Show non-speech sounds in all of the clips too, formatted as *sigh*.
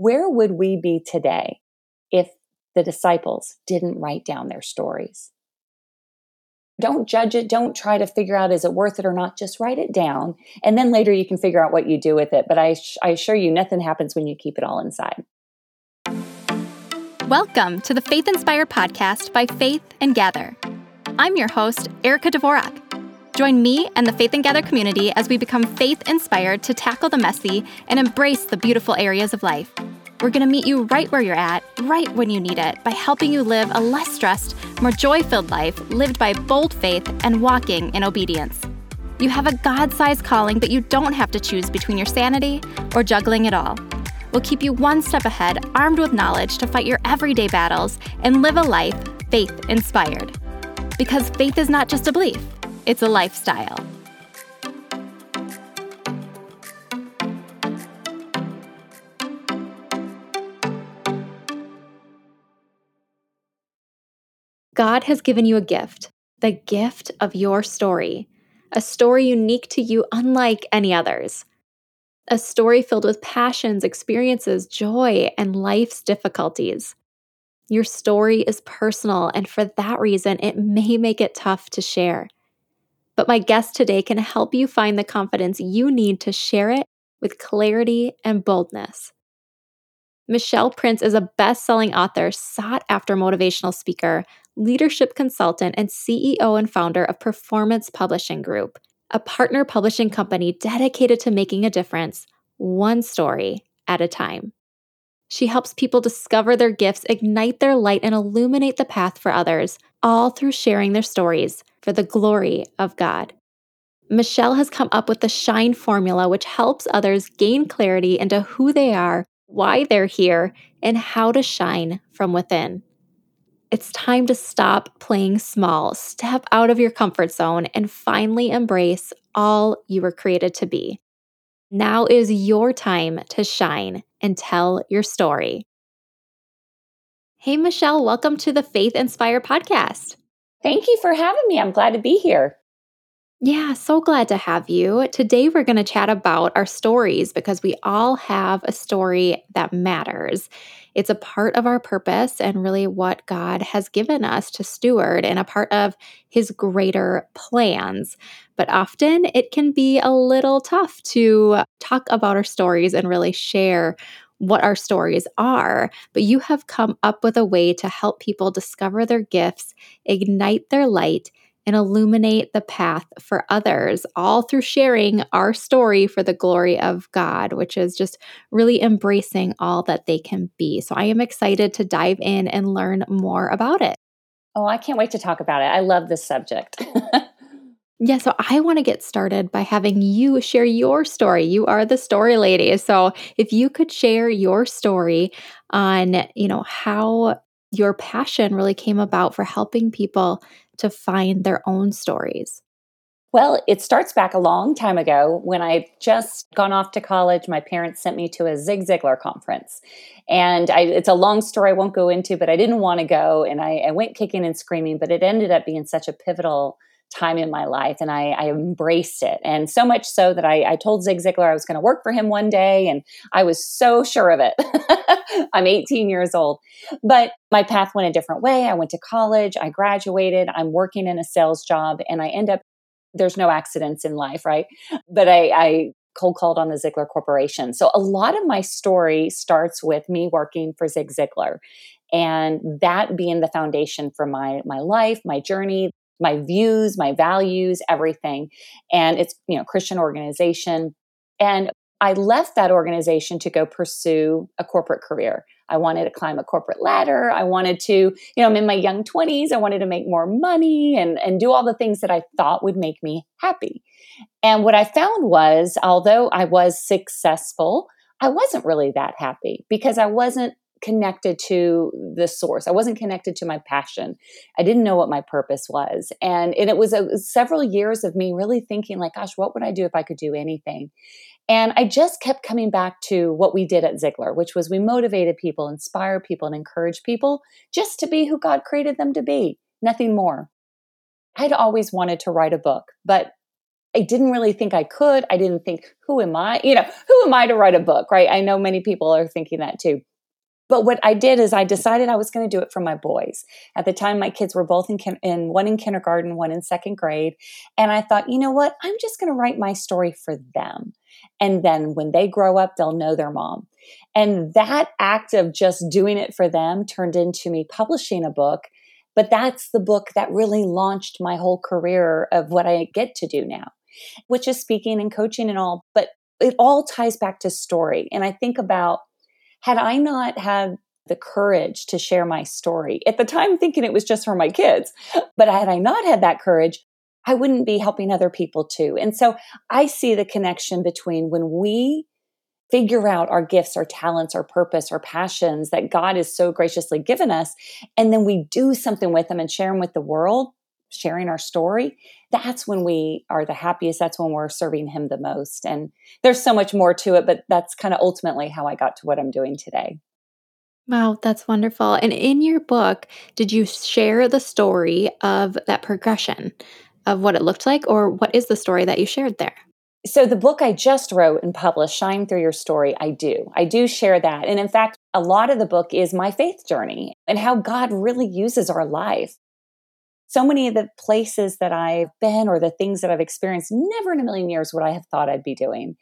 Where would we be today if the disciples didn't write down their stories? Don't judge it. Don't try to figure out is it worth it or not. Just write it down. And then later you can figure out what you do with it. But I, I assure you, nothing happens when you keep it all inside. Welcome to the Faith Inspired podcast by Faith and Gather. I'm your host, Erica Dvorak. Join me and the Faith and Gather community as we become faith inspired to tackle the messy and embrace the beautiful areas of life. We're going to meet you right where you're at, right when you need it, by helping you live a less stressed, more joy filled life lived by bold faith and walking in obedience. You have a God sized calling, but you don't have to choose between your sanity or juggling it all. We'll keep you one step ahead, armed with knowledge to fight your everyday battles and live a life faith inspired. Because faith is not just a belief, it's a lifestyle. God has given you a gift, the gift of your story, a story unique to you, unlike any others. A story filled with passions, experiences, joy, and life's difficulties. Your story is personal, and for that reason, it may make it tough to share but my guest today can help you find the confidence you need to share it with clarity and boldness. Michelle Prince is a best selling author, sought after motivational speaker, leadership consultant, and CEO and founder of Performance Publishing Group, a partner publishing company dedicated to making a difference, one story at a time. She helps people discover their gifts, ignite their light, and illuminate the path for others, all through sharing their stories for the glory of God. Michelle has come up with the Shine formula, which helps others gain clarity into who they are, why they're here, and how to shine from within. It's time to stop playing small, step out of your comfort zone, and finally embrace all you were created to be. Now is your time to shine and tell your story. Hey, Michelle, welcome to the Faith Inspire podcast. Thank you for having me. I'm glad to be here. Yeah, so glad to have you. Today, we're going to chat about our stories because we all have a story that matters. It's a part of our purpose and really what God has given us to steward and a part of His greater plans. But often it can be a little tough to talk about our stories and really share what our stories are, but you have come up with a way to help people discover their gifts, ignite their light, and illuminate the path for others, all through sharing our story for the glory of God, which is just really embracing all that they can be. So I am excited to dive in and learn more about it. Oh, I can't wait to talk about it. I love this subject. *laughs* Yeah, so I want to get started by having you share your story. You are the story lady. So if you could share your story on, you know, how your passion really came about for helping people to find their own stories. Well, it starts back a long time ago when I just gone off to college. My parents sent me to a Zig Ziglar conference. And I, it's a long story I won't go into, but I didn't want to go. And I, I went kicking and screaming, but it ended up being such a pivotal time in my life and I, I embraced it. And so much so that I, I told Zig Ziglar I was going to work for him one day and I was so sure of it. *laughs* I'm 18 years old. But my path went a different way. I went to college, I graduated, I'm working in a sales job, and I end up, there's no accidents in life, right? But I, I cold called on the Ziglar Corporation. So a lot of my story starts with me working for Zig Ziglar and that being the foundation for my my life, my journey, my views, my values, everything. And it's, you know, Christian organization. And I left that organization to go pursue a corporate career. I wanted to climb a corporate ladder. I wanted to, you know, I'm in my young 20s. I wanted to make more money and, and do all the things that I thought would make me happy. And what I found was, although I was successful, I wasn't really that happy because I wasn't connected to the source. I wasn't connected to my passion. I didn't know what my purpose was. And, and it was a, several years of me really thinking like, gosh, what would I do if I could do anything? And I just kept coming back to what we did at Ziglar, which was we motivated people, inspire people, and encourage people just to be who God created them to be, nothing more. I'd always wanted to write a book, but I didn't really think I could. I didn't think, who am I? You know, who am I to write a book, right? I know many people are thinking that too. But what I did is I decided I was going to do it for my boys. At the time, my kids were both in, in one in kindergarten, one in second grade. And I thought, you know what? I'm just going to write my story for them. And then when they grow up, they'll know their mom. And that act of just doing it for them turned into me publishing a book. But that's the book that really launched my whole career of what I get to do now, which is speaking and coaching and all. But it all ties back to story. And I think about had I not had the courage to share my story at the time thinking it was just for my kids, but had I not had that courage, I wouldn't be helping other people too. And so I see the connection between when we figure out our gifts, our talents, our purpose, our passions that God has so graciously given us, and then we do something with them and share them with the world, sharing our story, that's when we are the happiest. That's when we're serving Him the most. And there's so much more to it, but that's kind of ultimately how I got to what I'm doing today. Wow, that's wonderful. And in your book, did you share the story of that progression of what it looked like, or what is the story that you shared there? So, the book I just wrote and published, Shine Through Your Story, I do. I do share that. And in fact, a lot of the book is my faith journey and how God really uses our life so many of the places that I've been or the things that I've experienced, never in a million years would I have thought I'd be doing.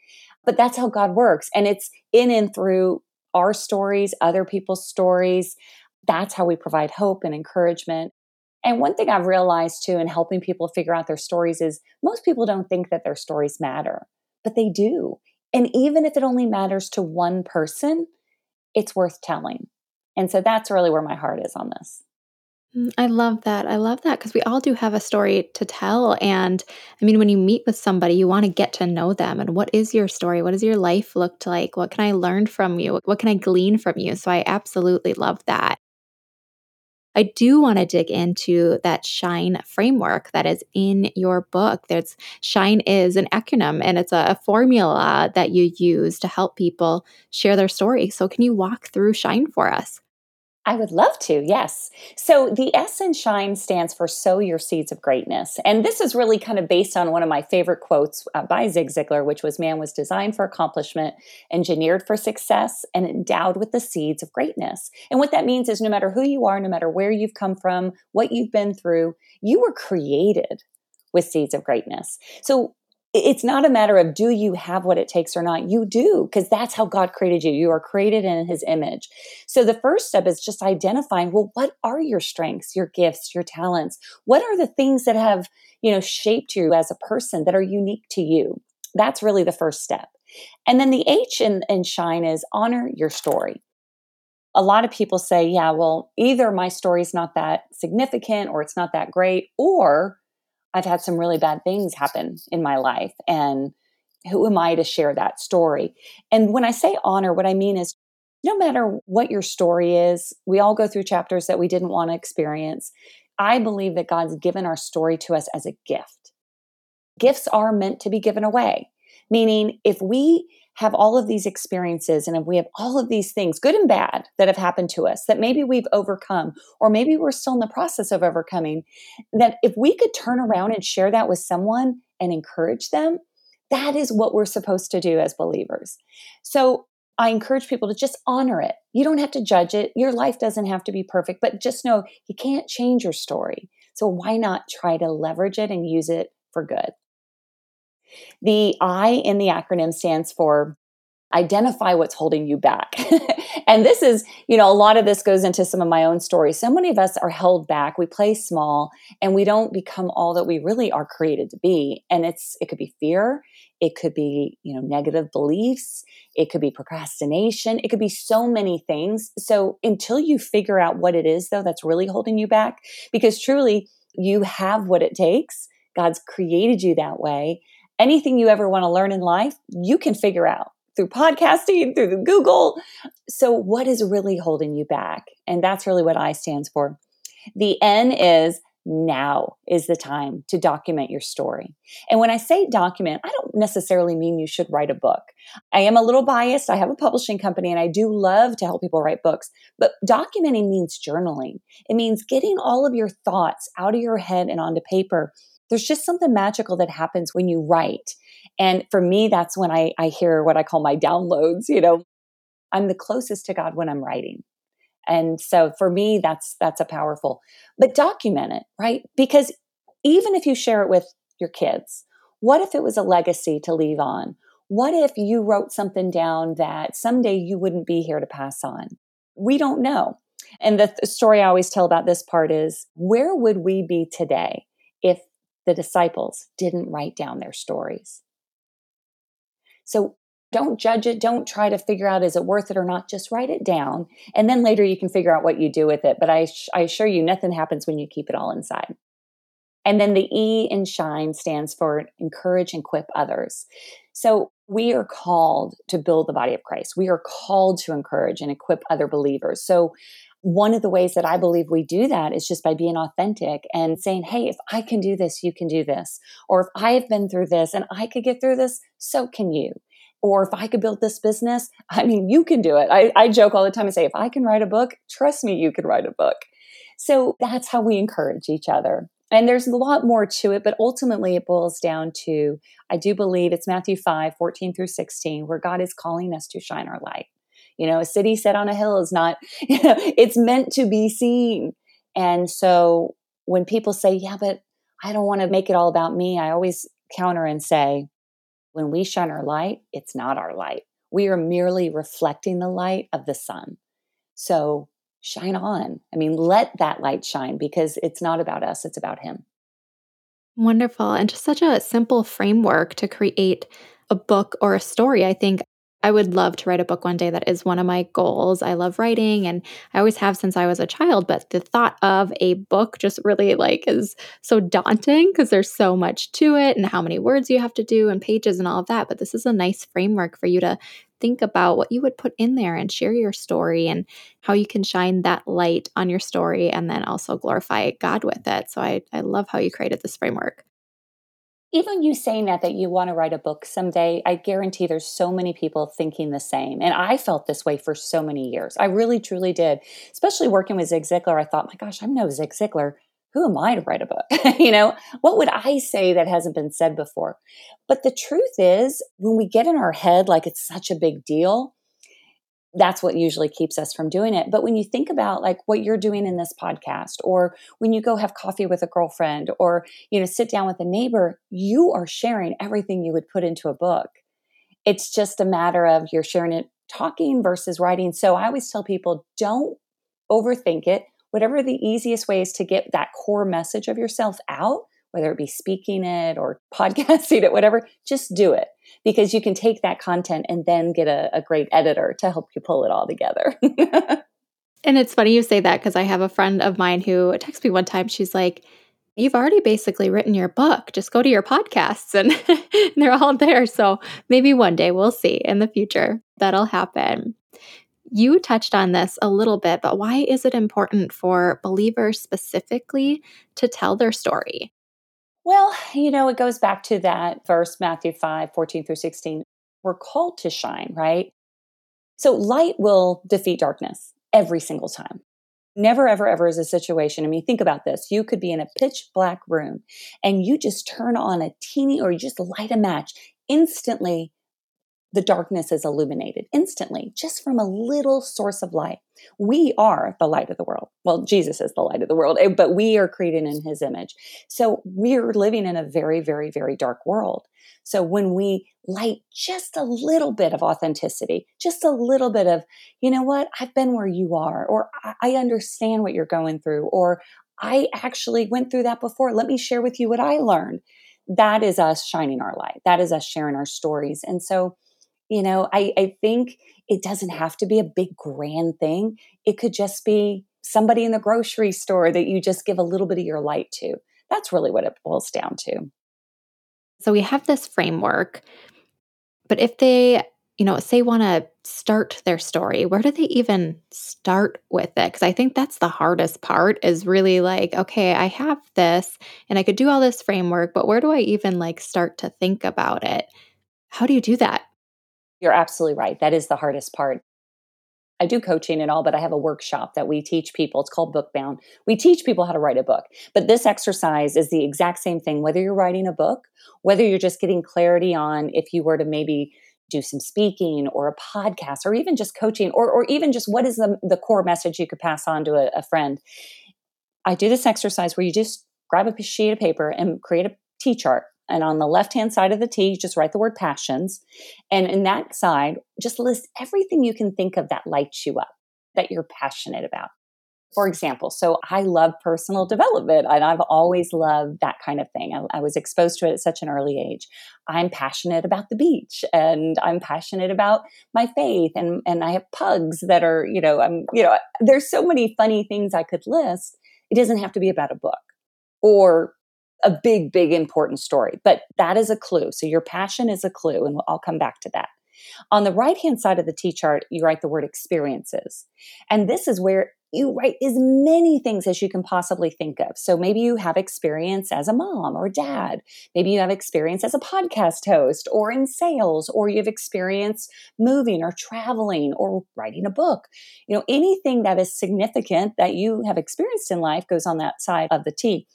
But that's how God works. And it's in and through our stories, other people's stories. That's how we provide hope and encouragement. And one thing I've realized too in helping people figure out their stories is most people don't think that their stories matter, but they do. And even if it only matters to one person, it's worth telling. And so that's really where my heart is on this. Mm, I love that. I love that because we all do have a story to tell. And I mean, when you meet with somebody, you want to get to know them. And what is your story? What does your life look like? What can I learn from you? What can I glean from you? So I absolutely love that. I do want to dig into that SHINE framework that is in your book. There's SHINE is an acronym and it's a, a formula that you use to help people share their story. So can you walk through SHINE for us? I would love to, yes. So the S in SHINE stands for Sow Your Seeds of Greatness. And this is really kind of based on one of my favorite quotes uh, by Zig Ziglar, which was Man was designed for accomplishment, engineered for success, and endowed with the seeds of greatness. And what that means is no matter who you are, no matter where you've come from, what you've been through, you were created with seeds of greatness. So it's not a matter of do you have what it takes or not. You do, because that's how God created you. You are created in his image. So the first step is just identifying, well, what are your strengths, your gifts, your talents? What are the things that have, you know, shaped you as a person that are unique to you? That's really the first step. And then the H in, in shine is honor your story. A lot of people say, yeah, well, either my story's not that significant or it's not that great, or I've had some really bad things happen in my life. And who am I to share that story? And when I say honor, what I mean is no matter what your story is, we all go through chapters that we didn't want to experience. I believe that God's given our story to us as a gift. Gifts are meant to be given away, meaning if we have all of these experiences and if we have all of these things, good and bad, that have happened to us that maybe we've overcome, or maybe we're still in the process of overcoming, that if we could turn around and share that with someone and encourage them, that is what we're supposed to do as believers. So I encourage people to just honor it. You don't have to judge it. Your life doesn't have to be perfect, but just know you can't change your story. So why not try to leverage it and use it for good? The I in the acronym stands for identify what's holding you back. *laughs* and this is, you know, a lot of this goes into some of my own stories. So many of us are held back. We play small and we don't become all that we really are created to be. And it's it could be fear, it could be, you know, negative beliefs, it could be procrastination, it could be so many things. So until you figure out what it is though that's really holding you back because truly you have what it takes. God's created you that way anything you ever want to learn in life, you can figure out through podcasting, through Google. So, what is really holding you back? And that's really what I stands for. The N is now is the time to document your story. And when I say document, I don't necessarily mean you should write a book. I am a little biased. I have a publishing company and I do love to help people write books, but documenting means journaling. It means getting all of your thoughts out of your head and onto paper there's just something magical that happens when you write. And for me, that's when I, I hear what I call my downloads. You know, I'm the closest to God when I'm writing. And so for me, that's that's a powerful, but document it, right? Because even if you share it with your kids, what if it was a legacy to leave on? What if you wrote something down that someday you wouldn't be here to pass on? We don't know. And the, the story I always tell about this part is where would we be today if the disciples didn't write down their stories? So don't judge it. Don't try to figure out is it worth it or not. Just write it down. And then later you can figure out what you do with it. But I, I assure you, nothing happens when you keep it all inside. And then the E in shine stands for encourage and equip others. So we are called to build the body of Christ. We are called to encourage and equip other believers. So one of the ways that I believe we do that is just by being authentic and saying, Hey, if I can do this, you can do this. Or if I've been through this and I could get through this, so can you. Or if I could build this business, *laughs* I mean, you can do it. I, I joke all the time and say, if I can write a book, trust me, you can write a book. So that's how we encourage each other. And there's a lot more to it, but ultimately it boils down to I do believe it's Matthew 5, 14 through 16, where God is calling us to shine our light. You know, a city set on a hill is not, *laughs* you know, it's meant to be seen. And so when people say, yeah, but I don't want to make it all about me, I always counter and say, when we shine our light, it's not our light. We are merely reflecting the light of the sun. So shine on. I mean, let that light shine because it's not about us, it's about Him. Wonderful. And just such a simple framework to create a book or a story. I think I would love to write a book one day. That is one of my goals. I love writing and I always have since I was a child, but the thought of a book just really like is so daunting because there's so much to it and how many words you have to do and pages and all of that. But this is a nice framework for you to think about what you would put in there and share your story and how you can shine that light on your story and then also glorify God with it. So I, I love how you created this framework even you saying that that you want to write a book someday i guarantee there's so many people thinking the same and i felt this way for so many years i really truly did especially working with zig ziglar i thought my gosh i'm no zig ziglar who am i to write a book? *laughs* You know what would i say that hasn't been said before? But the truth is when we get in our head like it's such a big deal that's what usually keeps us from doing it. But when you think about like what you're doing in this podcast, or when you go have coffee with a girlfriend, or you know sit down with a neighbor, you are sharing everything you would put into a book. It's just a matter of you're sharing it talking versus writing. So I always tell people don't overthink it. Whatever the easiest way is to get that core message of yourself out, whether it be speaking it or *laughs* podcasting it, whatever, just do it because you can take that content and then get a, a great editor to help you pull it all together. *laughs* and it's funny you say that because I have a friend of mine who texted me one time. She's like, You've already basically written your book. Just go to your podcasts *laughs* and they're all there. So maybe one day we'll see in the future that'll happen. You touched on this a little bit, but why is it important for believers specifically to tell their story? Well, you know, it goes back to that verse, Matthew 5 14 through 16. We're called to shine, right? So light will defeat darkness every single time. Never, ever, ever is a situation. I mean, think about this. You could be in a pitch black room and you just turn on a teeny or you just light a match. Instantly, the darkness is illuminated instantly just from a little source of light. We are the light of the world. Well, Jesus is the light of the world, eh, but we are created in his image. So we're living in a very, very, very dark world. So when we light just a little bit of authenticity, just a little bit of, you know what, I've been where you are, or I understand what you're going through, or I actually went through that before. Let me share with you what I learned. That is us shining our light. That is us sharing our stories. And so, you know, I, I think it doesn't have to be a big grand thing. It could just be somebody in the grocery store that you just give a little bit of your light to. That's really what it boils down to. So we have this framework, but if they, you know, say want to start their story, where do they even start with it? Because I think that's the hardest part is really like, okay, I have this and I could do all this framework, but where do I even like start to think about it? How do you do that? You're absolutely right. That is the hardest part. I do coaching and all, but I have a workshop that we teach people. It's called Bookbound. We teach people how to write a book. But this exercise is the exact same thing, whether you're writing a book, whether you're just getting clarity on if you were to maybe do some speaking or a podcast or even just coaching or, or even just what is the, the core message you could pass on to a, a friend. I do this exercise where you just grab a sheet of paper and create a T chart. And on the left hand side of the T, just write the word passions. And in that side, just list everything you can think of that lights you up, that you're passionate about. For example, so I love personal development and I've always loved that kind of thing. I, I, was exposed to it at such an early age. I'm passionate about the beach and I'm passionate about my faith and, and I have pugs that are, you know, I'm, you know, there's so many funny things I could list. It doesn't have to be about a book or a big, big important story, but that is a clue. So your passion is a clue, and I'll come back to that. On the right hand side of the T chart, you write the word experiences. And this is where you write as many things as you can possibly think of. So maybe you have experience as a mom or dad. Maybe you have experience as a podcast host or in sales, or you have experience moving or traveling or writing a book. You know, anything that is significant that you have experienced in life goes on that side of the T.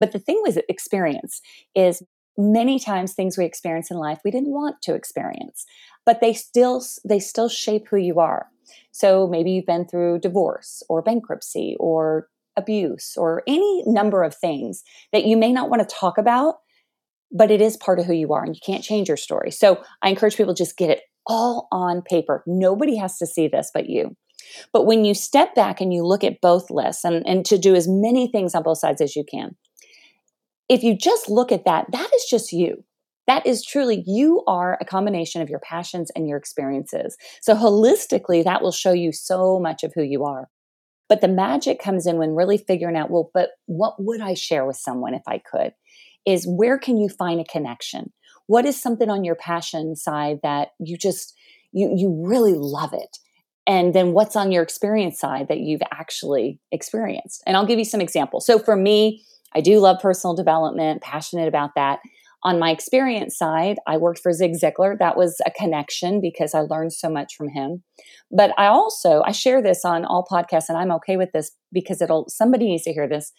But the thing with experience is many times things we experience in life we didn't want to experience, but they still they still shape who you are. So maybe you've been through divorce or bankruptcy or abuse or any number of things that you may not want to talk about, but it is part of who you are and you can't change your story. So I encourage people just get it all on paper. Nobody has to see this but you. But when you step back and you look at both lists and, and to do as many things on both sides as you can, if you just look at that, that is just you. That is truly, you are a combination of your passions and your experiences. So, holistically, that will show you so much of who you are. But the magic comes in when really figuring out, well, but what would I share with someone if I could? Is where can you find a connection? What is something on your passion side that you just, you, you really love it? and then what's on your experience side that you've actually experienced. And I'll give you some examples. So for me, I do love personal development, passionate about that. On my experience side, I worked for Zig Ziglar. That was a connection because I learned so much from him. But I also I share this on all podcasts, and I'm okay with this because it'll somebody needs to hear this.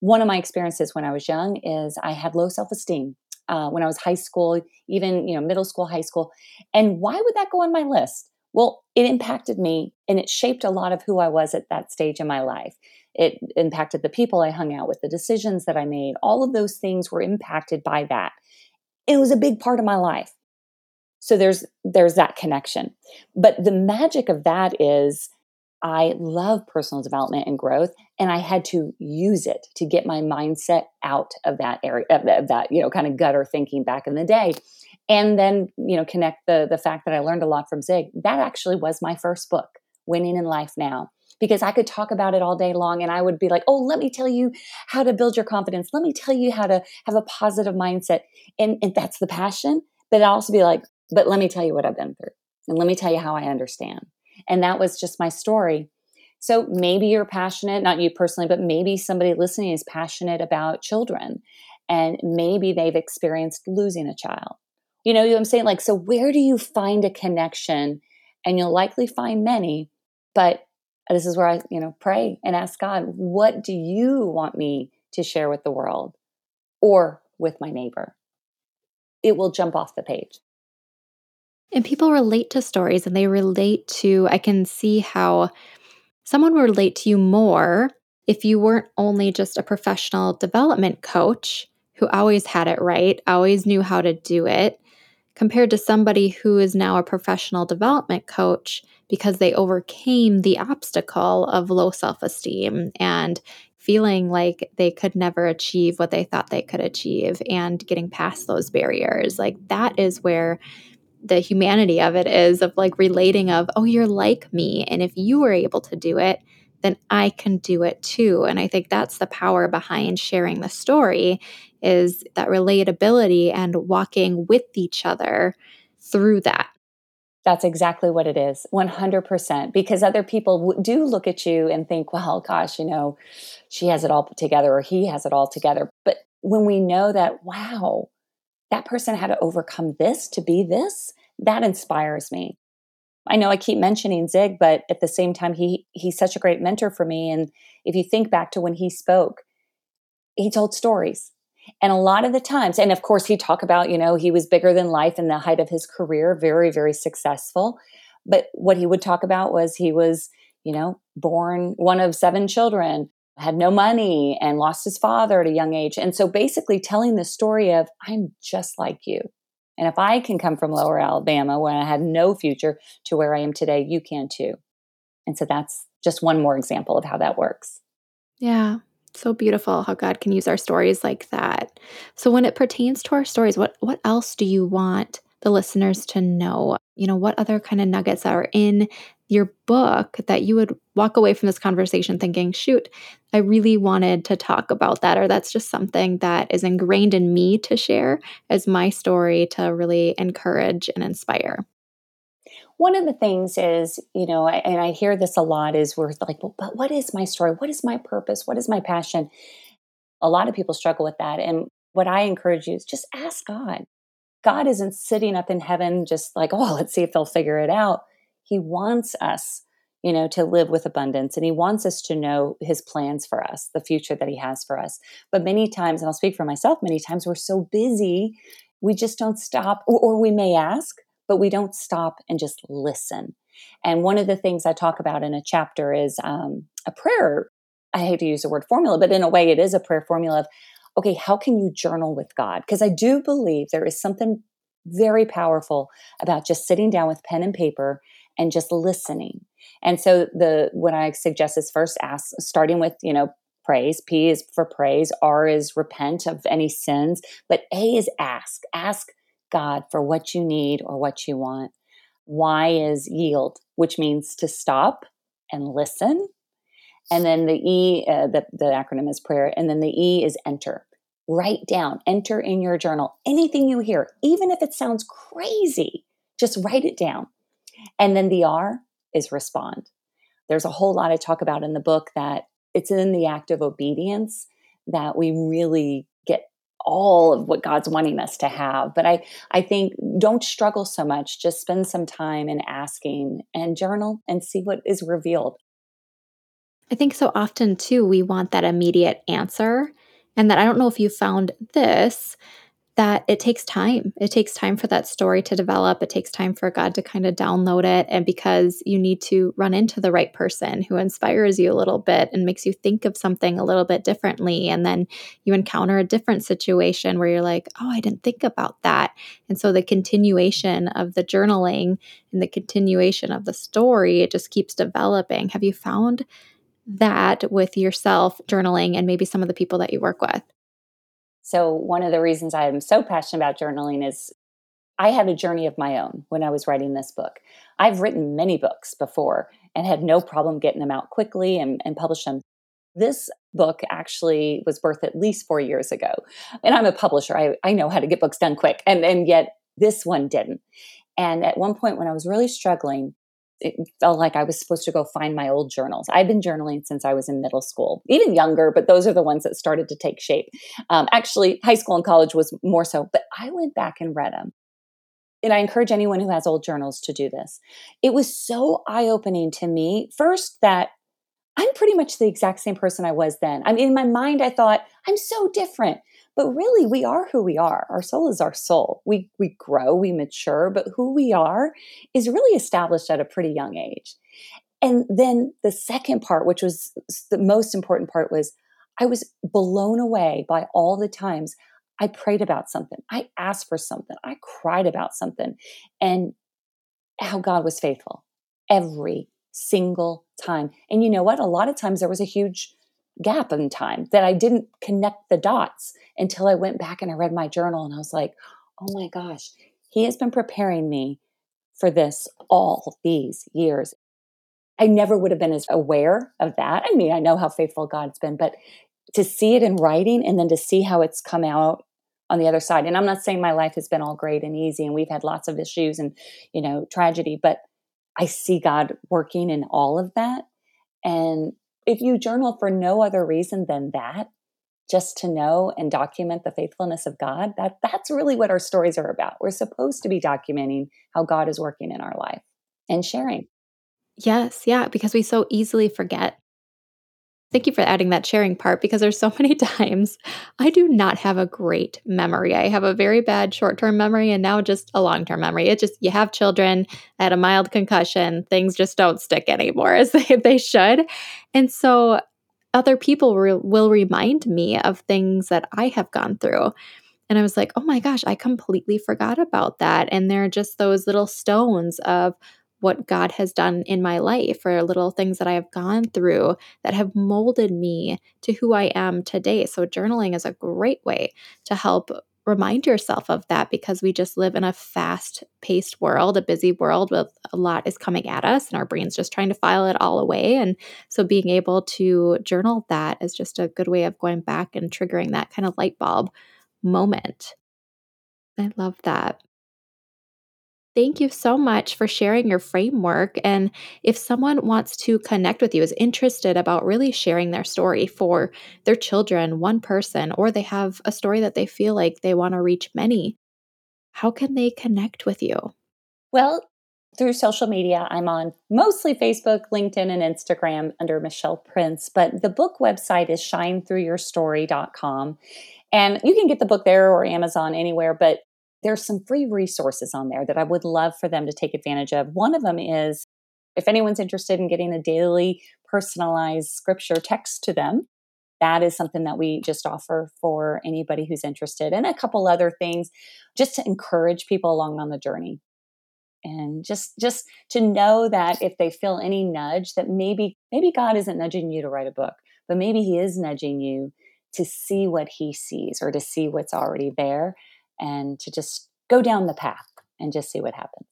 One of my experiences when I was young is I had low self esteem uh, when I was high school, even you know middle school, high school. And why would that go on my list? Well, it impacted me and it shaped a lot of who I was at that stage in my life. It impacted the people I hung out with, the decisions that I made. All of those things were impacted by that. It was a big part of my life. So there's there's that connection. But the magic of that is I love personal development and growth, and I had to use it to get my mindset out of that area, of that you know kind of gutter thinking back in the day, and then you know connect the the fact that I learned a lot from Zig. That actually was my first book, Winning in Life Now, because I could talk about it all day long and I would be like, oh, let me tell you how to build your confidence. Let me tell you how to have a positive mindset. And, and that's the passion. But I'd also be like, but let me tell you what I've been through. And let me tell you how I understand. And that was just my story. So maybe you're passionate, not you personally, but maybe somebody listening is passionate about children. And maybe they've experienced losing a child. You know, I'm saying? Like, so where do you find a connection? And you'll likely find many, but this is where I, you know, pray and ask God, what do you want me to share with the world or with my neighbor? It will jump off the page. And people relate to stories and they relate to, I can see how someone would relate to you more if you weren't only just a professional development coach who always had it right, always knew how to do it, compared to somebody who is now a professional development coach because they overcame the obstacle of low self esteem and feeling like they could never achieve what they thought they could achieve and getting past those barriers. Like that is where the humanity of it is of like relating of oh you're like me and if you were able to do it then I can do it too. And I think that's the power behind sharing the story is that relatability and walking with each other through that. That's exactly what it is, 100%. Because other people do look at you and think, well, gosh, you know, she has it all put together or he has it all together. But when we know that, wow, that person had to overcome this to be this, that inspires me. I know I keep mentioning Zig, but at the same time, he he's such a great mentor for me. And if you think back to when he spoke, he told stories. And a lot of the times, and of course, he talked about, you know, he was bigger than life in the height of his career, very, very successful. But what he would talk about was he was, you know, born one of seven children, had no money, and lost his father at a young age. And so basically telling the story of, I'm just like you. And if I can come from lower Alabama when I had no future to where I am today, you can too. And so that's just one more example of how that works. Yeah. So beautiful how God can use our stories like that. So when it pertains to our stories, what what else do you want the listeners to know? You know, what other kind of nuggets are in your book that you would walk away from this conversation thinking, shoot, I really wanted to talk about that, or that's just something that is ingrained in me to share as my story to really encourage and inspire? One of the things is, you know, and I hear this a lot is we're like, well, but what is my story? What is my purpose? What is my passion? A lot of people struggle with that. And what I encourage you is just ask God. God isn't sitting up in heaven just like, oh, *laughs* let's see if they'll figure it out. He wants us, you know, to live with abundance and he wants us to know his plans for us, the future that he has for us. But many times, and I'll speak for myself, many times we're so busy, we just don't stop, or, or we may ask, but we don't stop and just listen. And one of the things I talk about in a chapter is um, a prayer. I hate to use the word formula, but in a way, it is a prayer formula of, okay, how can you journal with God? Because I do believe there is something very powerful about just sitting down with pen and paper and just listening. And so the what I suggest is first ask, starting with you know praise. P is for praise. R is repent of any sins. But A is ask. Ask God for what you need or what you want. Y is yield, which means to stop and listen. And then the E, uh, the, the acronym is prayer. And then the E is enter. Write down, enter in your journal anything you hear, even if it sounds crazy, just write it down. And then the R is respond. There's a whole lot I talk about in the book that it's in the act of obedience that we really all of what God's wanting us to have. But I, I think don't struggle so much. Just spend some time in asking and journal and see what is revealed. I think so often too, we want that immediate answer. And that I don't know if you found this, that it takes time. It takes time for that story to develop. It takes time for God to kind of download it. And because you need to run into the right person who inspires you a little bit and makes you think of something a little bit differently. And then you encounter a different situation where you're like, oh, I didn't think about that. And so the continuation of the journaling and the continuation of the story, it just keeps developing. Have you found that with yourself journaling and maybe some of the people that you work with? So, one of the reasons I am so passionate about journaling is I had a journey of my own when I was writing this book. I've written many books before and had no problem getting them out quickly and, and publish them. This book actually was birthed at least four years ago. And I'm a publisher. I, I know how to get books done quick. And, and yet this one didn't. And at one point when I was really struggling, it felt like I was supposed to go find my old journals. I've been journaling since I was in middle school, even younger, but those are the ones that started to take shape. Um, actually, high school and college was more so, but I went back and read them. And I encourage anyone who has old journals to do this. It was so eye opening to me, first, that I'm pretty much the exact same person I was then. I mean, in my mind, I thought, I'm so different. But really, we are who we are. Our soul is our soul. We, we grow, we mature, but who we are is really established at a pretty young age. And then the second part, which was the most important part, was I was blown away by all the times I prayed about something, I asked for something, I cried about something, and how God was faithful every single time. And you know what? A lot of times there was a huge gap in time that I didn't connect the dots until I went back and I read my journal and I was like, oh my gosh, he has been preparing me for this all these years. I never would have been as aware of that. I mean, I know how faithful God's been, but to see it in writing and then to see how it's come out on the other side. And I'm not saying my life has been all great and easy and we've had lots of issues and, you know, tragedy, but I see God working in all of that. And if you journal for no other reason than that, just to know and document the faithfulness of God, that that's really what our stories are about. We're supposed to be documenting how God is working in our life. and sharing. Yes, yeah, because we so easily forget. Thank you for adding that sharing part because there's so *laughs* many times I do not have a great memory. I have a very bad short term memory and now just a long term memory. It just, you have children at a mild concussion, things just don't stick anymore *laughs* as they, they should. And so other people re- will remind me of things that I have gone through. And I was like, oh my gosh, I completely forgot about that. And they're just those little stones of what God has done in my life or little things that I have gone through that have molded me to who I am today. So, journaling is a great way to help remind yourself of that because we just live in a fast paced world, a busy world with a lot is coming at us and our brain's just trying to file it all away. And so being able to journal that is just a good way of going back and triggering that kind of light bulb moment. I love that. Thank you so much for sharing your framework. And if someone wants to connect with you, is interested about really sharing their story for their children, one person, or they have a story that they feel like they want to reach many, how can they connect with you? Well, through social media, I'm on mostly Facebook, LinkedIn, and Instagram under Michelle Prince. But the book website is shinethroughyourstory.com. And you can get the book there or Amazon anywhere. But there's some free resources on there that I would love for them to take advantage of. One of them is if anyone's interested in getting a daily personalized scripture text to them, that is something that we just offer for anybody who's interested, and a couple other things just to encourage people along on the journey. And just just to know that if they feel any nudge that maybe maybe God isn't nudging you to write a book, but maybe he is nudging you to see what he sees or to see what's already there and to just go down the path and just see what happens.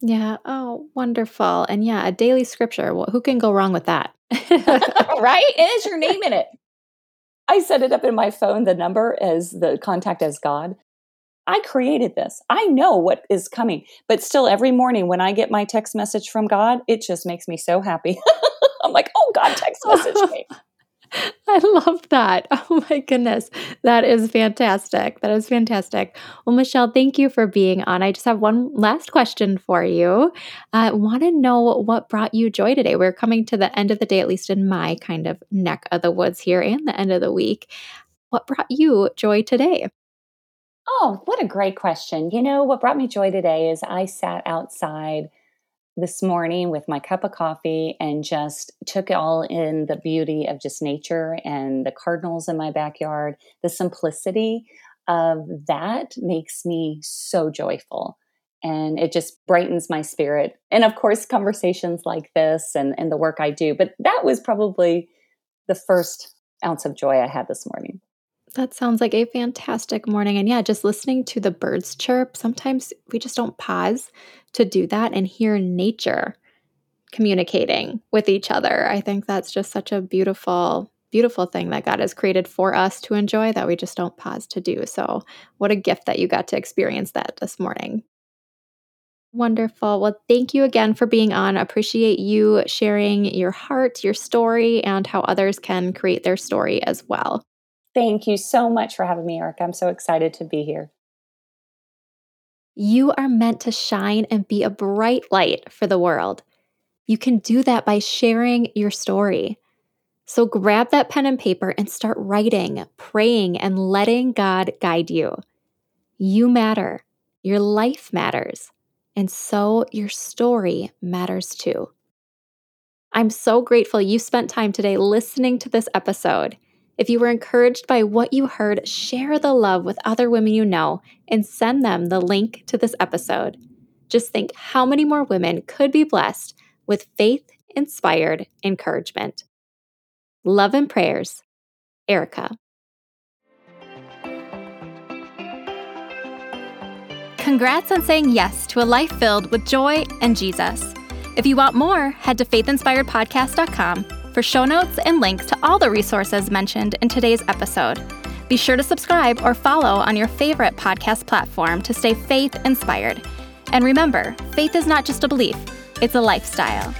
Yeah. Oh, wonderful. And yeah, a daily scripture. Well, who can go wrong with that? *laughs* right? It is your name in it. I set it up in my phone, the number as the contact as God. I created this. I know what is coming. But still, every morning when I get my text message from God, it just makes me so happy. *laughs* I'm like, oh, God text message *laughs* me. I love that. *laughs* Oh my goodness. That is fantastic. That is fantastic. Well, Michelle, thank you for being on. I just have one last question for you. I uh, want to know what brought you joy today. We're coming to the end of the day, at least in my kind of neck of the woods here, and the end of the week. What brought you joy today? Oh, what a great question. You know, what brought me joy today is I sat outside this morning with my cup of coffee and just took all in the beauty of just nature and the cardinals in my backyard. The simplicity of that makes me so joyful and it just brightens my spirit. And of course, conversations like this and, and the work I do. But that was probably the first ounce of joy I had this morning. That sounds like a fantastic morning. And yeah, just listening to the birds chirp, sometimes we just don't pause to do that and hear nature communicating with each other. I think that's just such a beautiful, beautiful thing that God has created for us to enjoy that we just don't pause to do. So, what a gift that you got to experience that this morning. Wonderful. Well, thank you again for being on. Appreciate you sharing your heart, your story, and how others can create their story as well. Thank you so much for having me, Eric. I'm so excited to be here. You are meant to shine and be a bright light for the world. You can do that by sharing your story. So grab that pen and paper and start writing, praying, and letting God guide you. You matter. Your life matters. And so your story matters too. I'm so grateful you spent time today listening to this episode. If you were encouraged by what you heard, share the love with other women you know and send them the link to this episode. Just think how many more women could be blessed with faith inspired encouragement. Love and prayers, Erica. Congrats on saying yes to a life filled with joy and Jesus. If you want more, head to faithinspiredpodcast.com for show notes and links to all the resources mentioned in today's episode. Be sure to subscribe or follow on your favorite podcast platform to stay faith inspired. And remember, faith is not just a belief, it's a lifestyle.